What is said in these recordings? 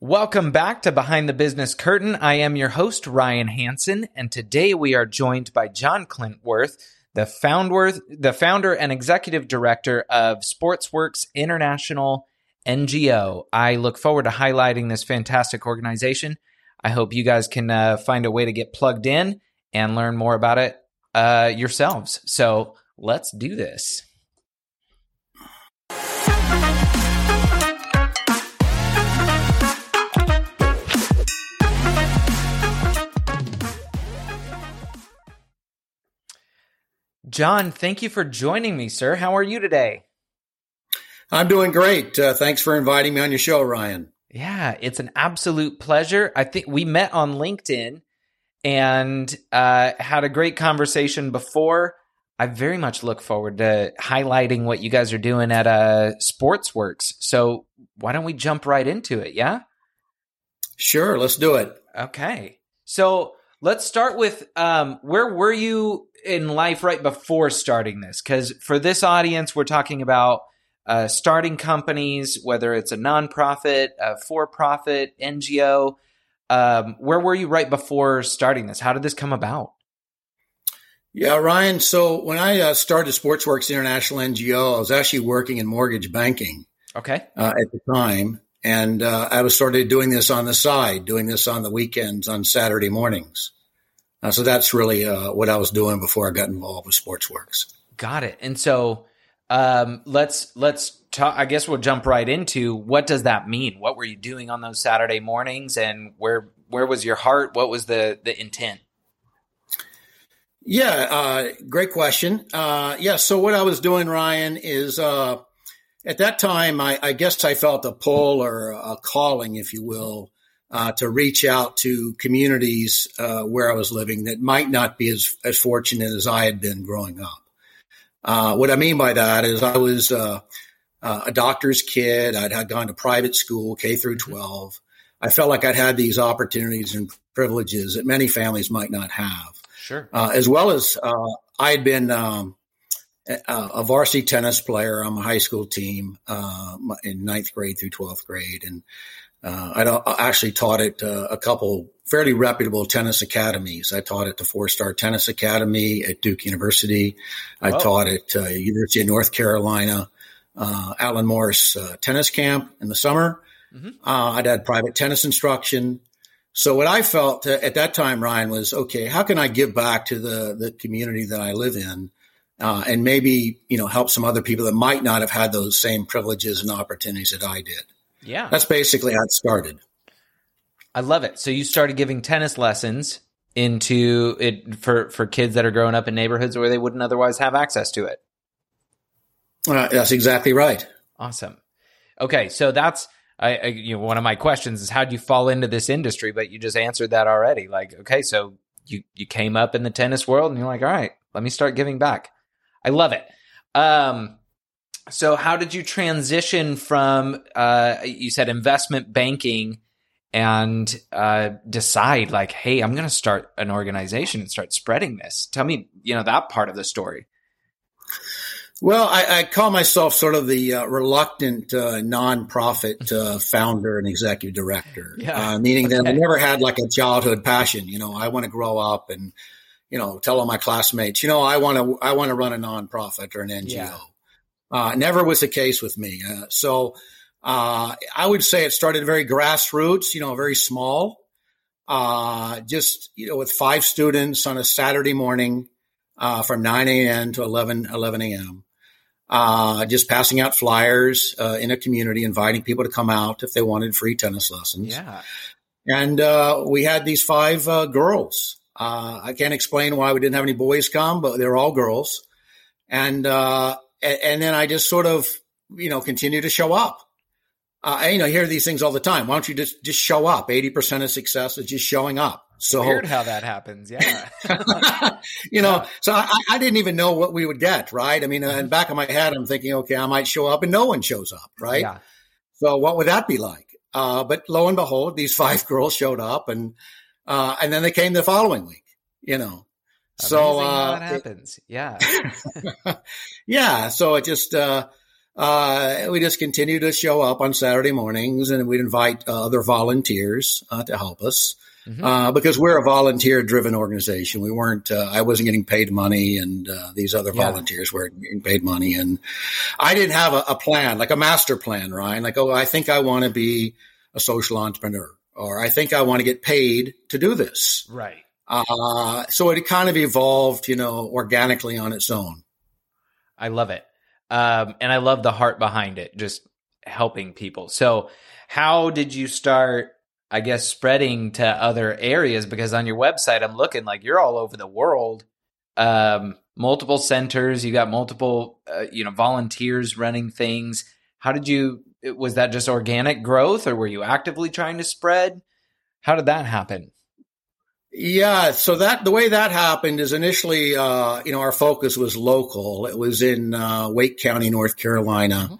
Welcome back to Behind the Business Curtain. I am your host, Ryan Hanson, and today we are joined by John Clintworth, the founder, the founder and executive director of Sportsworks International NGO. I look forward to highlighting this fantastic organization. I hope you guys can uh, find a way to get plugged in and learn more about it uh, yourselves. So let's do this. John, thank you for joining me, sir. How are you today? I'm doing great. Uh, thanks for inviting me on your show, Ryan. Yeah, it's an absolute pleasure. I think we met on LinkedIn and uh, had a great conversation before. I very much look forward to highlighting what you guys are doing at uh, Sportsworks. So why don't we jump right into it? Yeah. Sure, let's do it. Okay. So let's start with um, where were you in life right before starting this? Because for this audience, we're talking about uh, starting companies, whether it's a nonprofit, a for-profit, NGO. Um, where were you right before starting this? How did this come about? Yeah, Ryan. So when I uh, started Sportsworks International NGO, I was actually working in mortgage banking. Okay. Uh, at the time, and uh, I was started doing this on the side, doing this on the weekends, on Saturday mornings. Uh, so that's really uh, what I was doing before I got involved with Sportsworks. Got it. And so um, let's let's talk. I guess we'll jump right into what does that mean? What were you doing on those Saturday mornings, and where where was your heart? What was the the intent? Yeah, uh, great question. Uh, yeah, so what I was doing, Ryan, is uh, at that time, I, I, guess I felt a pull or a calling, if you will, uh, to reach out to communities uh, where I was living that might not be as, as fortunate as I had been growing up. Uh, what I mean by that is I was uh, uh, a doctor's kid. I'd had gone to private school, K through 12. I felt like I'd had these opportunities and privileges that many families might not have. Sure. Uh, as well as I had been um, a varsity tennis player on my high school team in ninth grade through 12th grade. And uh, I actually taught at uh, a couple fairly reputable tennis academies. I taught at the Four Star Tennis Academy at Duke University. I oh. taught at uh, University of North Carolina, uh, Alan Morris uh, Tennis Camp in the summer. Mm-hmm. Uh, I'd had private tennis instruction. So what I felt at that time, Ryan, was okay. How can I give back to the the community that I live in, and maybe you know help some other people that might not have had those same privileges and opportunities that I did. Yeah. That's basically how it started. I love it. So you started giving tennis lessons into it for for kids that are growing up in neighborhoods where they wouldn't otherwise have access to it. Uh, that's exactly right. Awesome. Okay, so that's I, I, you know one of my questions is how do you fall into this industry? But you just answered that already. Like, okay, so you you came up in the tennis world and you're like, all right, let me start giving back. I love it. Um, so how did you transition from uh, you said investment banking and uh, decide like hey i'm going to start an organization and start spreading this tell me you know that part of the story well i, I call myself sort of the uh, reluctant uh, nonprofit uh, founder and executive director yeah. Uh, meaning okay. that i never had like a childhood passion you know i want to grow up and you know tell all my classmates you know i want to i want to run a nonprofit or an ngo yeah. Uh, never was the case with me. Uh, so uh, I would say it started very grassroots, you know, very small. Uh, just you know, with five students on a Saturday morning uh, from 9 a.m. to 11 11 a.m. Uh, just passing out flyers in a community, inviting people to come out if they wanted free tennis lessons. Yeah. And we had these five girls. I can't explain why we didn't have any boys come, but they're all girls. And and, and then I just sort of, you know, continue to show up. Uh, I, you know, hear these things all the time. Why don't you just just show up? Eighty percent of success is just showing up. So weird how that happens. Yeah, you know. Yeah. So I, I, didn't even know what we would get. Right. I mean, uh, in the back of my head, I'm thinking, okay, I might show up, and no one shows up. Right. Yeah. So what would that be like? Uh, but lo and behold, these five girls showed up, and uh, and then they came the following week. You know, so uh, happens. It, yeah. yeah. So it just, uh, uh, we just continue to show up on Saturday mornings and we'd invite uh, other volunteers uh, to help us. Mm-hmm. Uh, because we're a volunteer driven organization. We weren't, uh, I wasn't getting paid money and, uh, these other yeah. volunteers were getting paid money. And I didn't have a, a, plan, like a master plan, Ryan. Like, oh, I think I want to be a social entrepreneur or I think I want to get paid to do this. Right. Uh, so it kind of evolved, you know, organically on its own. I love it. Um, and I love the heart behind it, just helping people. So, how did you start? I guess spreading to other areas because on your website, I'm looking like you're all over the world. Um, multiple centers, you got multiple, uh, you know, volunteers running things. How did you? Was that just organic growth, or were you actively trying to spread? How did that happen? Yeah, so that the way that happened is initially, uh, you know, our focus was local. It was in uh, Wake County, North Carolina. Mm-hmm.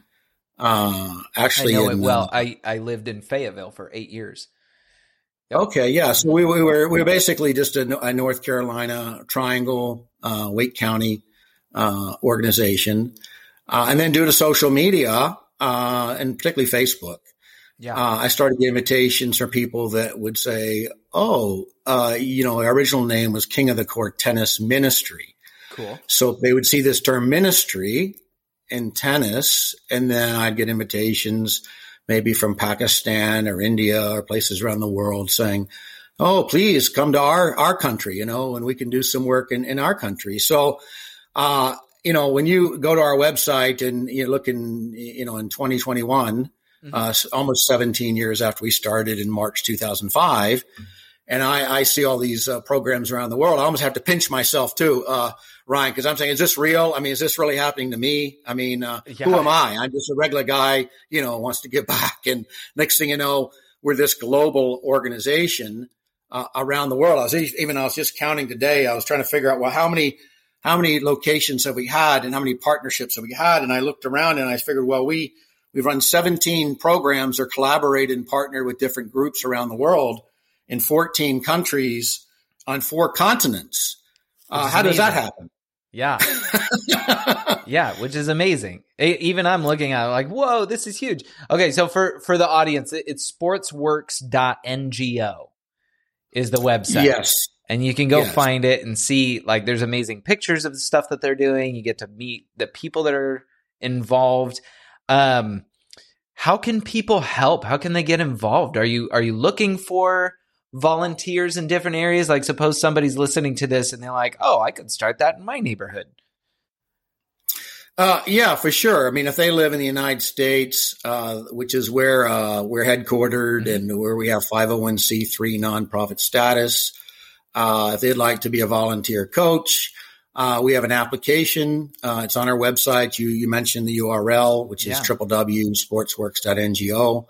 Uh, actually, I know in, it well. I I lived in Fayetteville for eight years. Yep. Okay, yeah. So we, we were we were basically just a, a North Carolina Triangle, uh, Wake County uh, organization, uh, and then due to social media and particularly Facebook, yeah. Uh, I started getting invitations from people that would say, "Oh, uh, you know, our original name was King of the Court Tennis Ministry." Cool. So they would see this term ministry in tennis, and then I'd get invitations, maybe from Pakistan or India or places around the world, saying, "Oh, please come to our our country, you know, and we can do some work in in our country." So. Uh, you know, when you go to our website and you look in, you know, in 2021, mm-hmm. uh, almost 17 years after we started in March 2005. Mm-hmm. And I, I, see all these uh, programs around the world. I almost have to pinch myself too, uh, Ryan, because I'm saying, is this real? I mean, is this really happening to me? I mean, uh, yeah. who am I? I'm just a regular guy, you know, wants to give back. And next thing you know, we're this global organization uh, around the world. I was even I was just counting today. I was trying to figure out well, how many how many locations have we had and how many partnerships have we had? And I looked around and I figured, well, we We've run 17 programs or collaborated and partnered with different groups around the world in 14 countries on four continents. Uh, how does that happen? Yeah. yeah, which is amazing. Even I'm looking at it like, whoa, this is huge. Okay, so for for the audience, it's sportsworks.ngo is the website. Yes. And you can go yes. find it and see like there's amazing pictures of the stuff that they're doing. You get to meet the people that are involved. Um, how can people help? How can they get involved? Are you are you looking for volunteers in different areas? Like, suppose somebody's listening to this and they're like, "Oh, I could start that in my neighborhood." Uh, yeah, for sure. I mean, if they live in the United States, uh, which is where uh, we're headquartered mm-hmm. and where we have 501c3 nonprofit status, uh, if they'd like to be a volunteer coach, uh, we have an application. Uh, it's on our website. You you mentioned the URL, which is yeah. www.sportsworks.ngo.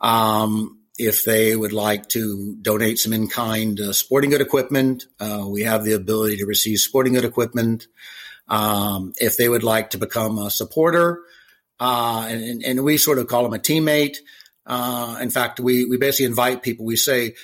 Um, if they would like to donate some in kind uh, sporting good equipment, uh, we have the ability to receive sporting good equipment. Um, if they would like to become a supporter, uh, and, and, we sort of call them a teammate. Uh, in fact, we we basically invite people. We say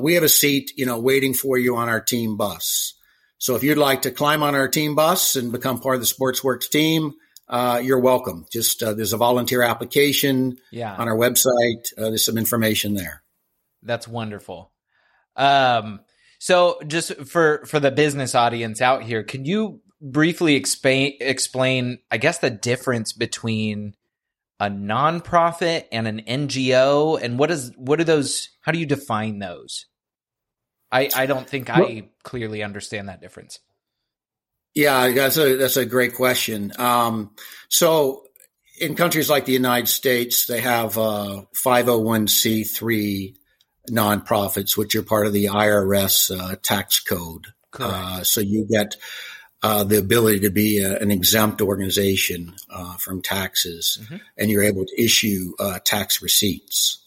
we have a seat, you know, waiting for you on our team bus. So if you'd like to climb on our team bus and become part of the SportsWorks team, uh, you're welcome. Just uh, there's a volunteer application yeah. on our website. Uh, there's some information there. That's wonderful. Um, so just for for the business audience out here, can you briefly explain explain I guess the difference between a nonprofit and an NGO and what is what are those how do you define those? I, I don't think well, I clearly understand that difference. Yeah, that's a that's a great question. Um, so, in countries like the United States, they have uh, 501c3 nonprofits, which are part of the IRS uh, tax code. Uh, so you get uh, the ability to be a, an exempt organization uh, from taxes, mm-hmm. and you're able to issue uh, tax receipts.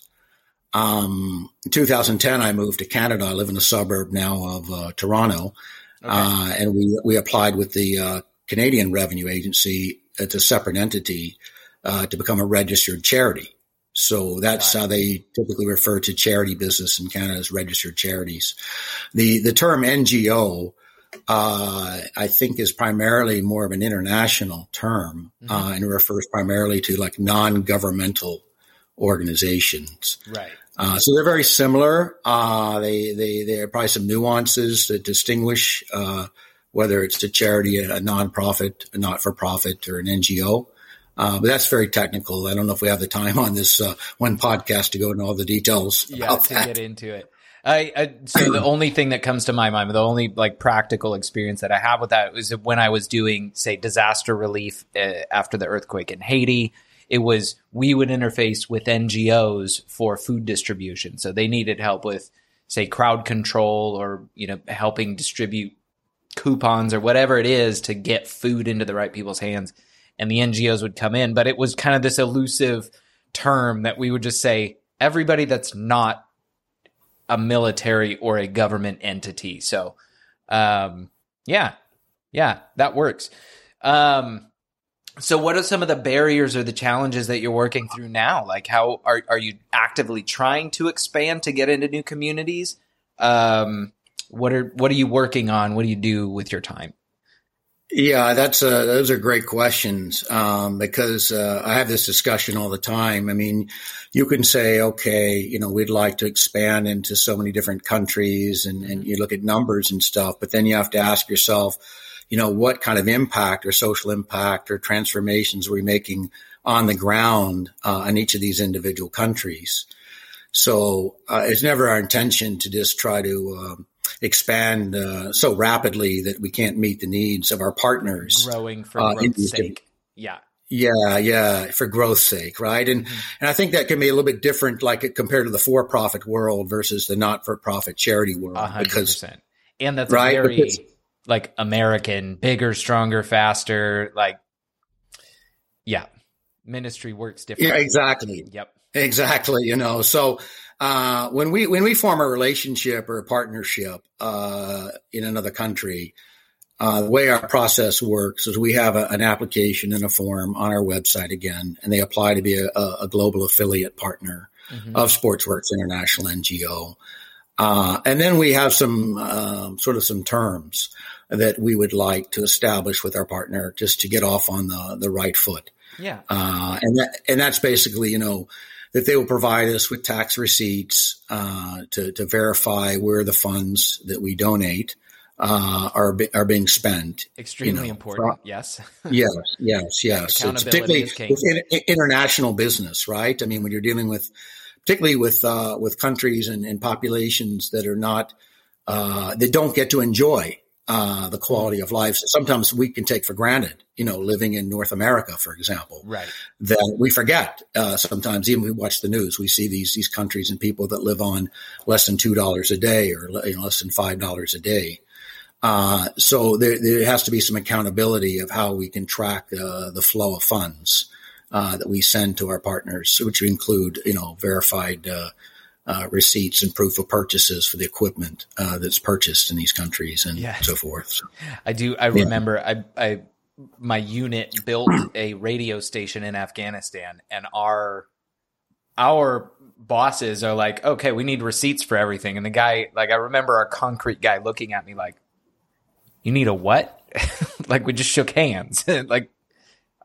Um, in 2010, I moved to Canada. I live in a suburb now of uh, Toronto, okay. uh, and we we applied with the uh, Canadian Revenue Agency. It's a separate entity uh, to become a registered charity. So that's how they typically refer to charity business in Canada as registered charities. The the term NGO uh, I think is primarily more of an international term mm-hmm. uh, and refers primarily to like non-governmental organizations. Right. Uh, so they're very similar. Uh, they, they, there are probably some nuances that distinguish, uh, whether it's a charity, a nonprofit, a not-for-profit, or an NGO. Uh, but that's very technical. I don't know if we have the time on this uh, one podcast to go into all the details. Yeah, to that. get into it. I, I, so the only thing that comes to my mind, the only like practical experience that I have with that was when I was doing, say, disaster relief uh, after the earthquake in Haiti. It was we would interface with NGOs for food distribution, so they needed help with, say, crowd control or you know helping distribute coupons or whatever it is to get food into the right people's hands, and the NGOs would come in. But it was kind of this elusive term that we would just say everybody that's not a military or a government entity. So, um, yeah, yeah, that works. Um, so what are some of the barriers or the challenges that you're working through now? Like how are, are you actively trying to expand to get into new communities? Um, what are, what are you working on? What do you do with your time? Yeah, that's uh, those are great questions um, because uh, I have this discussion all the time. I mean, you can say, okay, you know, we'd like to expand into so many different countries, and, and you look at numbers and stuff, but then you have to ask yourself, you know, what kind of impact or social impact or transformations are we making on the ground uh, in each of these individual countries? So uh, it's never our intention to just try to um, expand uh, so rapidly that we can't meet the needs of our partners. Growing for uh, growth's sake. Yeah. Yeah, yeah, for growth's sake, right? And mm-hmm. and I think that can be a little bit different, like compared to the for-profit world versus the not-for-profit charity world, 100%. because and that's right? very because, like American, bigger, stronger, faster. Like, yeah, ministry works differently. Yeah, exactly. Yep. Exactly. You know, so uh, when we when we form a relationship or a partnership uh, in another country, uh, the way our process works is we have a, an application and a form on our website again, and they apply to be a, a global affiliate partner mm-hmm. of SportsWorks International NGO. Uh, and then we have some uh, sort of some terms that we would like to establish with our partner just to get off on the the right foot. Yeah, uh, and that and that's basically you know that they will provide us with tax receipts uh, to, to verify where the funds that we donate uh, are are being spent. Extremely you know, important. yes. yes. Yes. Yes. It's particularly with international business, right? I mean, when you're dealing with, particularly with uh, with countries and, and, populations that are not uh, that don't get to enjoy uh, the quality of life sometimes we can take for granted, you know, living in North America, for example, right. that we forget, uh, sometimes even we watch the news, we see these, these countries and people that live on less than $2 a day or you know, less than $5 a day. Uh, so there, there has to be some accountability of how we can track, uh, the flow of funds, uh, that we send to our partners, which include, you know, verified, uh, uh, receipts and proof of purchases for the equipment uh, that's purchased in these countries and yeah. so forth. So, I do. I remember. I, I my unit built a radio station in Afghanistan, and our our bosses are like, "Okay, we need receipts for everything." And the guy, like, I remember our concrete guy looking at me like, "You need a what?" like we just shook hands, like.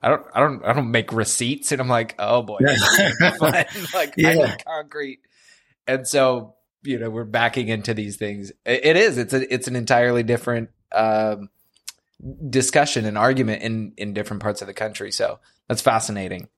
I don't, I don't, I don't make receipts, and I'm like, oh boy, like yeah. Concrete and so you know we're backing into these things. It is. It's a. It's an entirely different um, discussion and argument in in different parts of the country. So that's fascinating.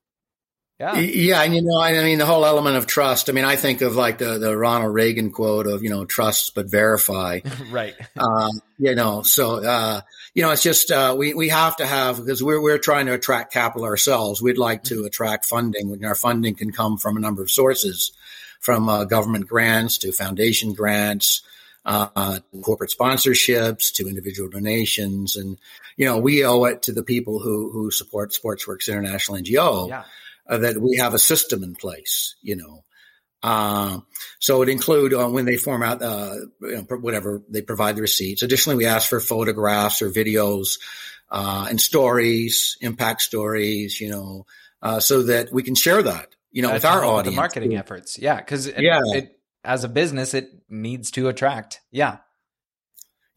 Yeah. Yeah. And, you know, I mean, the whole element of trust. I mean, I think of like the, the Ronald Reagan quote of, you know, trust but verify. right. Um, you know, so, uh, you know, it's just, uh, we, we have to have, because we're, we're trying to attract capital ourselves. We'd like to attract funding our funding can come from a number of sources from uh, government grants to foundation grants, uh, corporate sponsorships to individual donations. And, you know, we owe it to the people who, who support SportsWorks International NGO yeah. Uh, that we have a system in place, you know. Uh, so it include uh, when they form out, uh, you know, whatever they provide the receipts. Additionally, we ask for photographs or videos, uh, and stories, impact stories, you know, uh, so that we can share that you know, with our audience. The marketing efforts. Yeah. Cause yeah. It, as a business, it needs to attract. Yeah.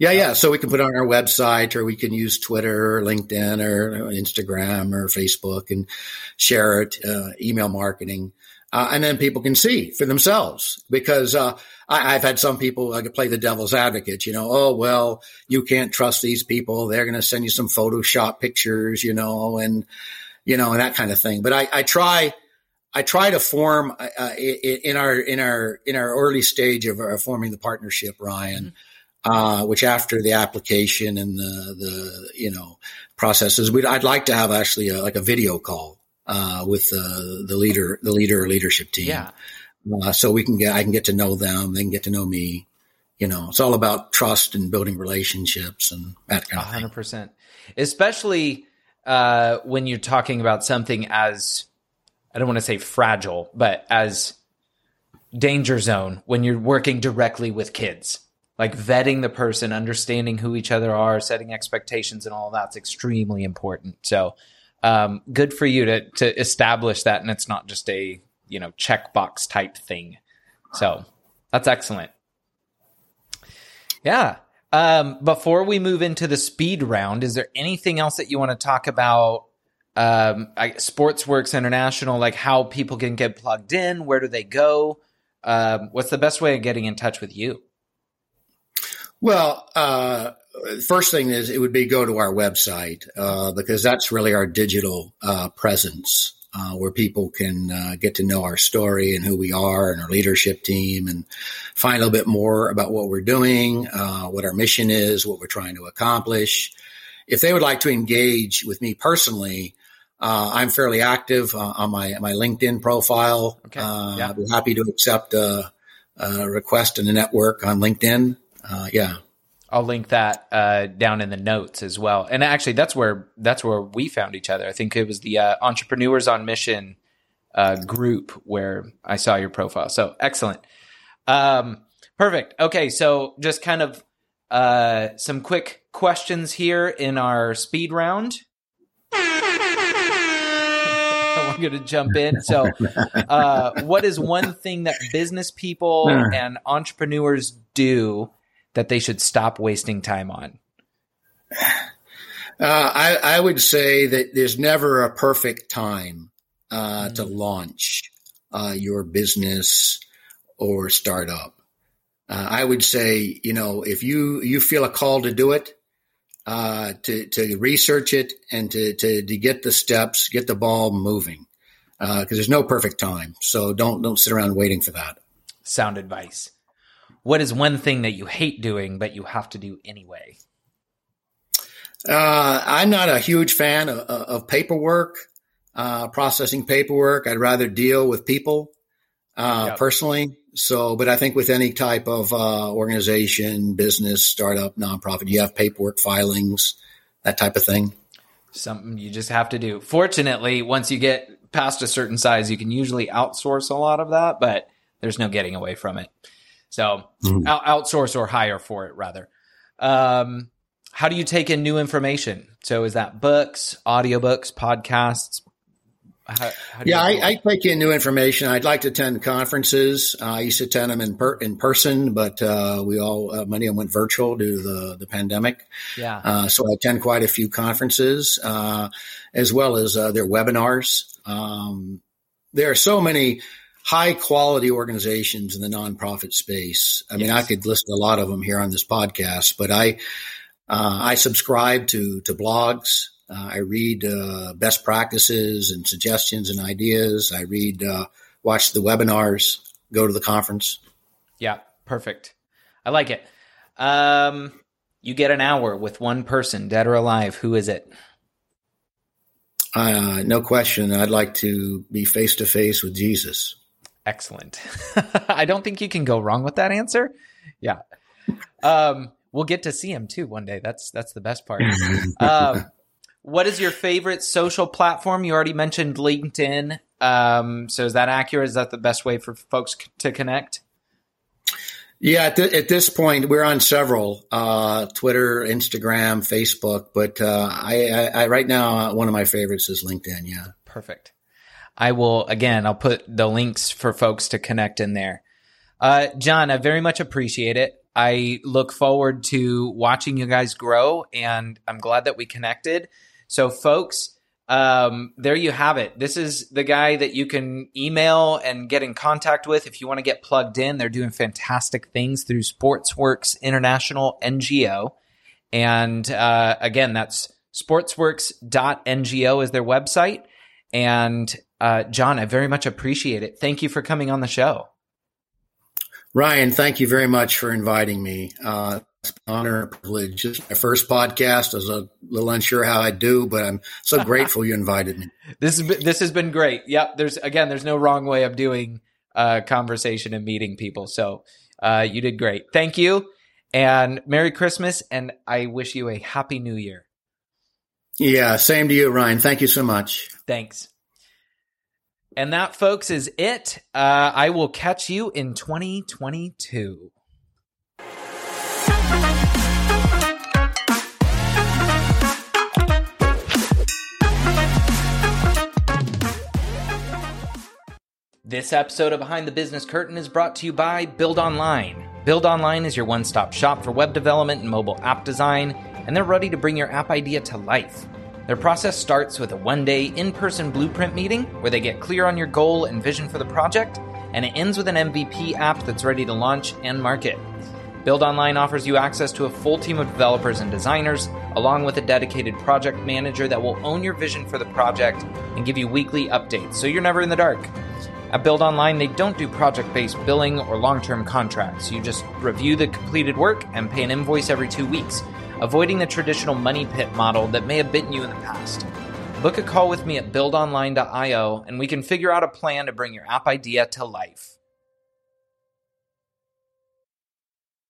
Yeah, yeah. So we can put it on our website or we can use Twitter or LinkedIn or Instagram or Facebook and share it, uh, email marketing. Uh, and then people can see for themselves because, uh, I, have had some people like play the devil's advocate, you know, oh, well, you can't trust these people. They're going to send you some Photoshop pictures, you know, and, you know, and that kind of thing. But I, I try, I try to form uh, uh in our in our in our early stage of uh, forming the partnership, Ryan. Mm-hmm. Uh, which after the application and the the you know processes, we'd, I'd like to have actually a, like a video call uh, with the the leader the leader or leadership team. Yeah. Uh, so we can get I can get to know them, they can get to know me. You know, it's all about trust and building relationships and that kind of 100%. thing. Hundred percent, especially when you're talking about something as I don't want to say fragile, but as danger zone when you're working directly with kids. Like vetting the person, understanding who each other are, setting expectations, and all that's extremely important. So, um, good for you to to establish that, and it's not just a you know checkbox type thing. So that's excellent. Yeah. Um, before we move into the speed round, is there anything else that you want to talk about um, I, Sportsworks International, like how people can get plugged in, where do they go? Um, what's the best way of getting in touch with you? Well, uh, first thing is it would be go to our website uh, because that's really our digital uh, presence. Uh, where people can uh, get to know our story and who we are and our leadership team and find a little bit more about what we're doing, uh, what our mission is, what we're trying to accomplish. If they would like to engage with me personally, uh, I'm fairly active uh, on my my LinkedIn profile. Okay. Uh, yeah. I'd be happy to accept a, a, request in the network on LinkedIn. Uh, yeah. I'll link that uh, down in the notes as well. And actually, that's where that's where we found each other. I think it was the uh, Entrepreneurs on Mission group where I saw your profile. So excellent. Um, perfect. Okay, so just kind of some quick questions here in our speed round. I'm going to jump in. So, uh, what is one thing that business people and entrepreneurs do that they should stop wasting time on? Uh, I, I, would say that there's never a perfect time uh, mm-hmm. to launch uh, your business or startup. Uh, I would say, you know, if you you feel a call to do it, uh, to to research it and to, to to get the steps, get the ball moving, because uh, there's no perfect time. So don't don't sit around waiting for that. Sound advice. What is one thing that you hate doing but you have to do anyway? Uh, I'm not a huge fan of, of paperwork, uh, processing paperwork. I'd rather deal with people uh, yep. personally. So, but I think with any type of uh, organization, business, startup, nonprofit, you have paperwork filings, that type of thing. Something you just have to do. Fortunately, once you get past a certain size, you can usually outsource a lot of that, but there's no getting away from it. So, mm. out- outsource or hire for it rather. Um, how do you take in new information? So, is that books, audiobooks, podcasts, how, how yeah, I, I, take in new information. I'd like to attend conferences. Uh, I used to attend them in per, in person, but uh, we all uh, many of them went virtual due to the the pandemic. Yeah. Uh, so I attend quite a few conferences, uh, as well as uh, their webinars. Um, there are so many high quality organizations in the nonprofit space. I mean, I could list a lot of them here on this podcast, but I I subscribe to to blogs. Uh, I read uh, best practices and suggestions and ideas. I read, uh, watch the webinars, go to the conference. Yeah, perfect. I like it. Um, you get an hour with one person, dead or alive. Who is it? Uh, no question. I'd like to be face to face with Jesus. Excellent. I don't think you can go wrong with that answer. Yeah. Um, we'll get to see him too one day. That's that's the best part. um, what is your favorite social platform? You already mentioned LinkedIn. Um, so is that accurate? Is that the best way for folks to connect? Yeah, at, th- at this point, we're on several uh, Twitter, Instagram, Facebook, but uh, I, I, I, right now uh, one of my favorites is LinkedIn. Yeah, perfect. I will again. I'll put the links for folks to connect in there. Uh, John, I very much appreciate it. I look forward to watching you guys grow, and I'm glad that we connected. So, folks, um, there you have it. This is the guy that you can email and get in contact with if you want to get plugged in. They're doing fantastic things through Sportsworks International NGO. And uh, again, that's sportsworks.ngo is their website. And uh, John, I very much appreciate it. Thank you for coming on the show. Ryan, thank you very much for inviting me. Uh, it's an honor and privilege. Is my first podcast. I was a little unsure how I'd do, but I'm so grateful you invited me. This is this has been great. Yep. There's again, there's no wrong way of doing uh, conversation and meeting people. So uh, you did great. Thank you, and Merry Christmas, and I wish you a Happy New Year. Yeah, same to you, Ryan. Thank you so much. Thanks. And that, folks, is it. Uh, I will catch you in 2022. This episode of Behind the Business Curtain is brought to you by Build Online. Build Online is your one stop shop for web development and mobile app design, and they're ready to bring your app idea to life. Their process starts with a one day in person blueprint meeting where they get clear on your goal and vision for the project, and it ends with an MVP app that's ready to launch and market. Build Online offers you access to a full team of developers and designers, along with a dedicated project manager that will own your vision for the project and give you weekly updates so you're never in the dark. At Build Online, they don't do project based billing or long term contracts. You just review the completed work and pay an invoice every two weeks avoiding the traditional money pit model that may have bitten you in the past. Book a call with me at buildonline.io and we can figure out a plan to bring your app idea to life.